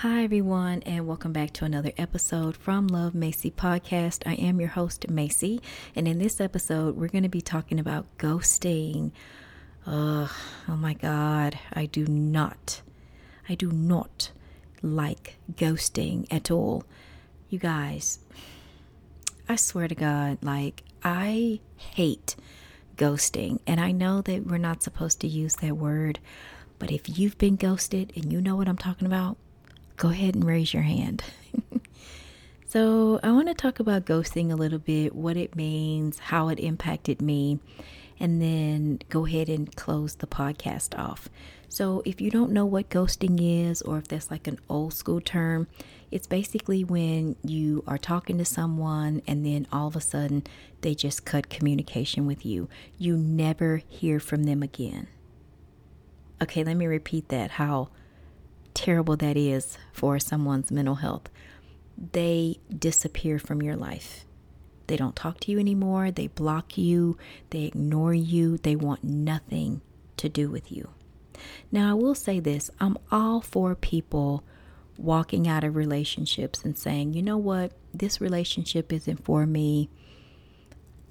Hi, everyone, and welcome back to another episode from Love Macy Podcast. I am your host, Macy, and in this episode, we're going to be talking about ghosting. Uh, oh my God, I do not, I do not like ghosting at all. You guys, I swear to God, like, I hate ghosting, and I know that we're not supposed to use that word, but if you've been ghosted and you know what I'm talking about, go ahead and raise your hand. so, I want to talk about ghosting a little bit, what it means, how it impacted me, and then go ahead and close the podcast off. So, if you don't know what ghosting is, or if that's like an old school term, it's basically when you are talking to someone and then all of a sudden they just cut communication with you. You never hear from them again. Okay, let me repeat that how terrible that is for someone's mental health. They disappear from your life. They don't talk to you anymore. They block you. They ignore you. They want nothing to do with you. Now, I will say this I'm all for people walking out of relationships and saying, you know what, this relationship isn't for me.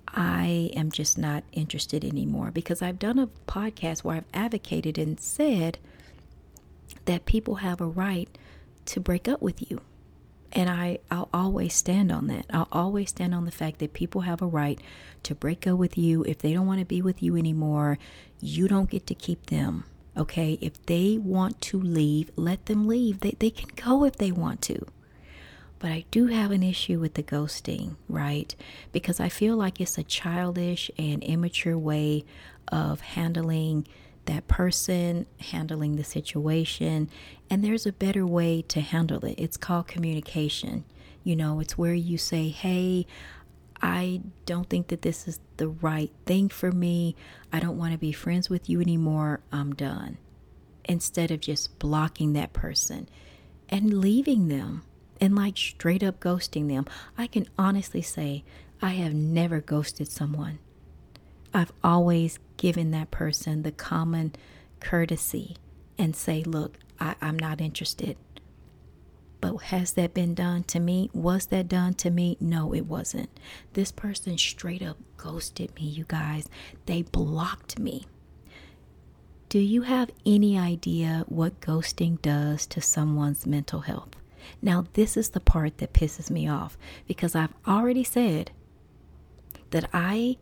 I am just not interested anymore because I've done a podcast where I've advocated and said that people have a right to break up with you. And I, I'll always stand on that. I'll always stand on the fact that people have a right to break up with you. If they don't want to be with you anymore, you don't get to keep them. Okay? If they want to leave, let them leave. They, they can go if they want to. But I do have an issue with the ghosting, right? Because I feel like it's a childish and immature way of handling that person, handling the situation, and there's a better way to handle it. It's called communication. You know, it's where you say, hey, I don't think that this is the right thing for me. I don't want to be friends with you anymore. I'm done. Instead of just blocking that person and leaving them and like straight up ghosting them. I can honestly say I have never ghosted someone. I've always given that person the common courtesy and say, look, I, am not interested. But has that been done to me? Was that done to me? No, it wasn't. This person straight up ghosted me, you guys. They blocked me. Do you have any idea what ghosting does to someone's mental health? Now, this is the part that pisses me off because I've already said that I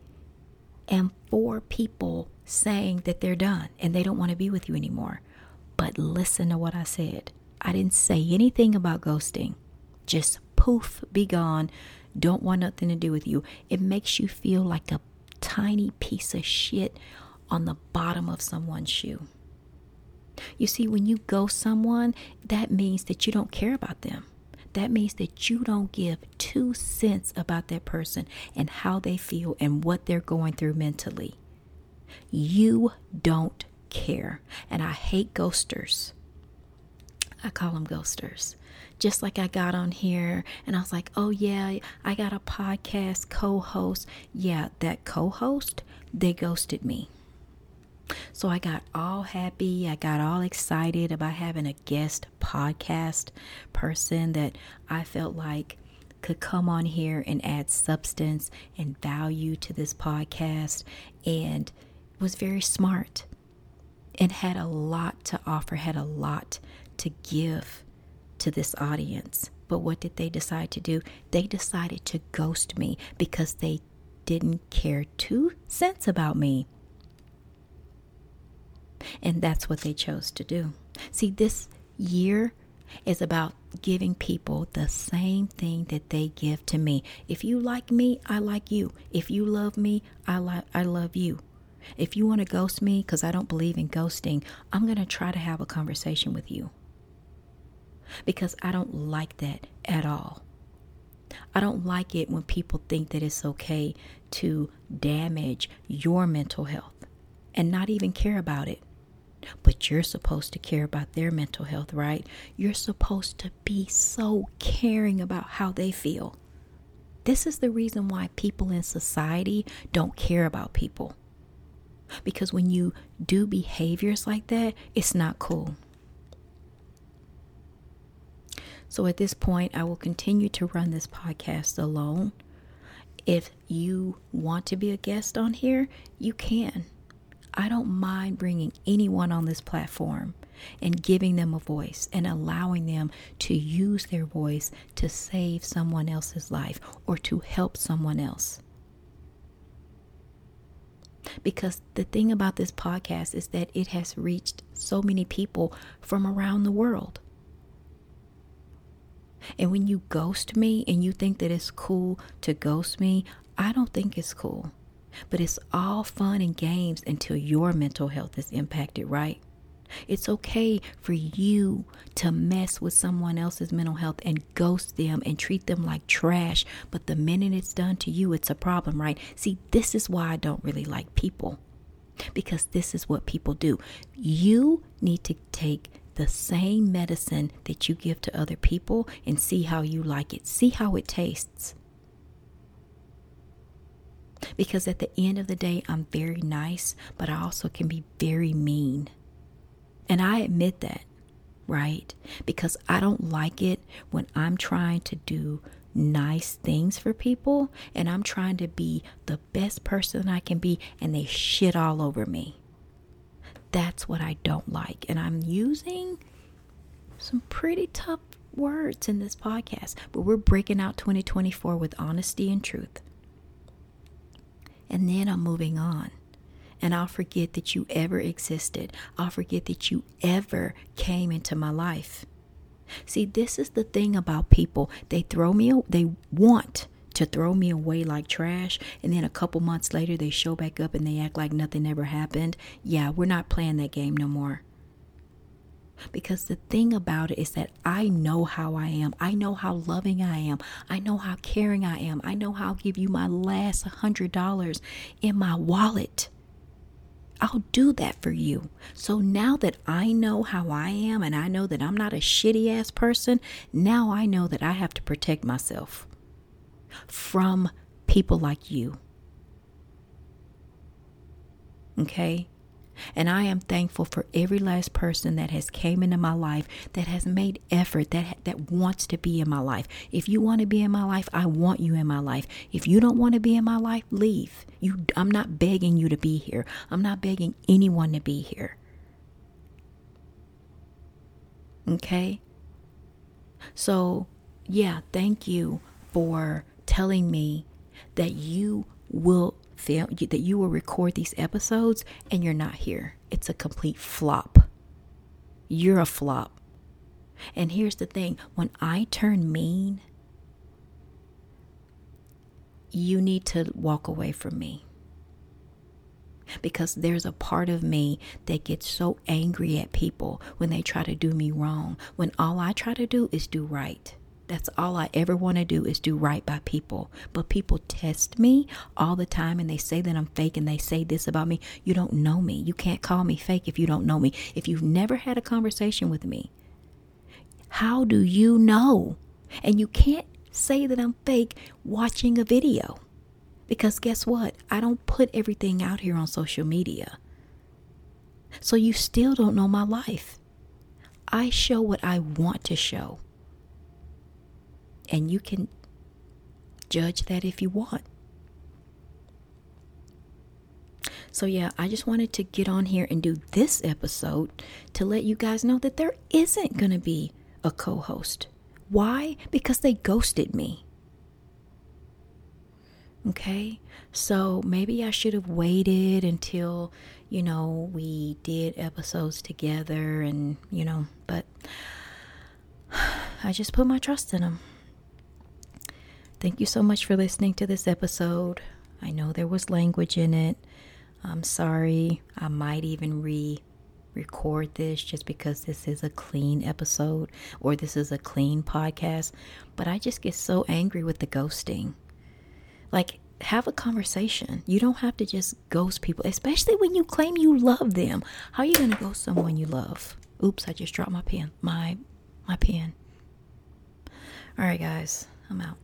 and four people saying that they're done and they don't want to be with you anymore. But listen to what I said. I didn't say anything about ghosting. Just poof, be gone. Don't want nothing to do with you. It makes you feel like a tiny piece of shit on the bottom of someone's shoe. You see, when you ghost someone, that means that you don't care about them that means that you don't give two cents about that person and how they feel and what they're going through mentally. You don't care. And I hate ghosters. I call them ghosters. Just like I got on here and I was like, oh, yeah, I got a podcast co host. Yeah, that co host, they ghosted me. So I got all happy. I got all excited about having a guest podcast person that I felt like could come on here and add substance and value to this podcast and was very smart and had a lot to offer, had a lot to give to this audience. But what did they decide to do? They decided to ghost me because they didn't care two cents about me. And that's what they chose to do. See, this year is about giving people the same thing that they give to me. If you like me, I like you. If you love me, I like I love you. If you want to ghost me cuz I don't believe in ghosting, I'm going to try to have a conversation with you. Because I don't like that at all. I don't like it when people think that it's okay to damage your mental health and not even care about it. But you're supposed to care about their mental health, right? You're supposed to be so caring about how they feel. This is the reason why people in society don't care about people. Because when you do behaviors like that, it's not cool. So at this point, I will continue to run this podcast alone. If you want to be a guest on here, you can. I don't mind bringing anyone on this platform and giving them a voice and allowing them to use their voice to save someone else's life or to help someone else. Because the thing about this podcast is that it has reached so many people from around the world. And when you ghost me and you think that it's cool to ghost me, I don't think it's cool. But it's all fun and games until your mental health is impacted, right? It's okay for you to mess with someone else's mental health and ghost them and treat them like trash. But the minute it's done to you, it's a problem, right? See, this is why I don't really like people because this is what people do. You need to take the same medicine that you give to other people and see how you like it, see how it tastes. Because at the end of the day, I'm very nice, but I also can be very mean. And I admit that, right? Because I don't like it when I'm trying to do nice things for people and I'm trying to be the best person I can be and they shit all over me. That's what I don't like. And I'm using some pretty tough words in this podcast, but we're breaking out 2024 with honesty and truth. And then I'm moving on and I'll forget that you ever existed. I'll forget that you ever came into my life. See, this is the thing about people. They throw me, they want to throw me away like trash, and then a couple months later they show back up and they act like nothing ever happened. Yeah, we're not playing that game no more. Because the thing about it is that I know how I am. I know how loving I am. I know how caring I am. I know how I'll give you my last hundred dollars in my wallet. I'll do that for you. So now that I know how I am and I know that I'm not a shitty ass person, now I know that I have to protect myself from people like you. Okay? And I am thankful for every last person that has came into my life that has made effort that that wants to be in my life. If you want to be in my life, I want you in my life. If you don't want to be in my life, leave. You I'm not begging you to be here. I'm not begging anyone to be here. Okay? So, yeah, thank you for telling me that you will film that you will record these episodes and you're not here. It's a complete flop. You're a flop. And here's the thing when I turn mean, you need to walk away from me. Because there's a part of me that gets so angry at people when they try to do me wrong, when all I try to do is do right. That's all I ever want to do is do right by people. But people test me all the time and they say that I'm fake and they say this about me. You don't know me. You can't call me fake if you don't know me. If you've never had a conversation with me, how do you know? And you can't say that I'm fake watching a video. Because guess what? I don't put everything out here on social media. So you still don't know my life. I show what I want to show. And you can judge that if you want. So, yeah, I just wanted to get on here and do this episode to let you guys know that there isn't going to be a co host. Why? Because they ghosted me. Okay, so maybe I should have waited until, you know, we did episodes together and, you know, but I just put my trust in them. Thank you so much for listening to this episode. I know there was language in it. I'm sorry. I might even re record this just because this is a clean episode or this is a clean podcast. But I just get so angry with the ghosting. Like, have a conversation. You don't have to just ghost people, especially when you claim you love them. How are you going to ghost someone you love? Oops, I just dropped my pen. My my pen. All right, guys. I'm out.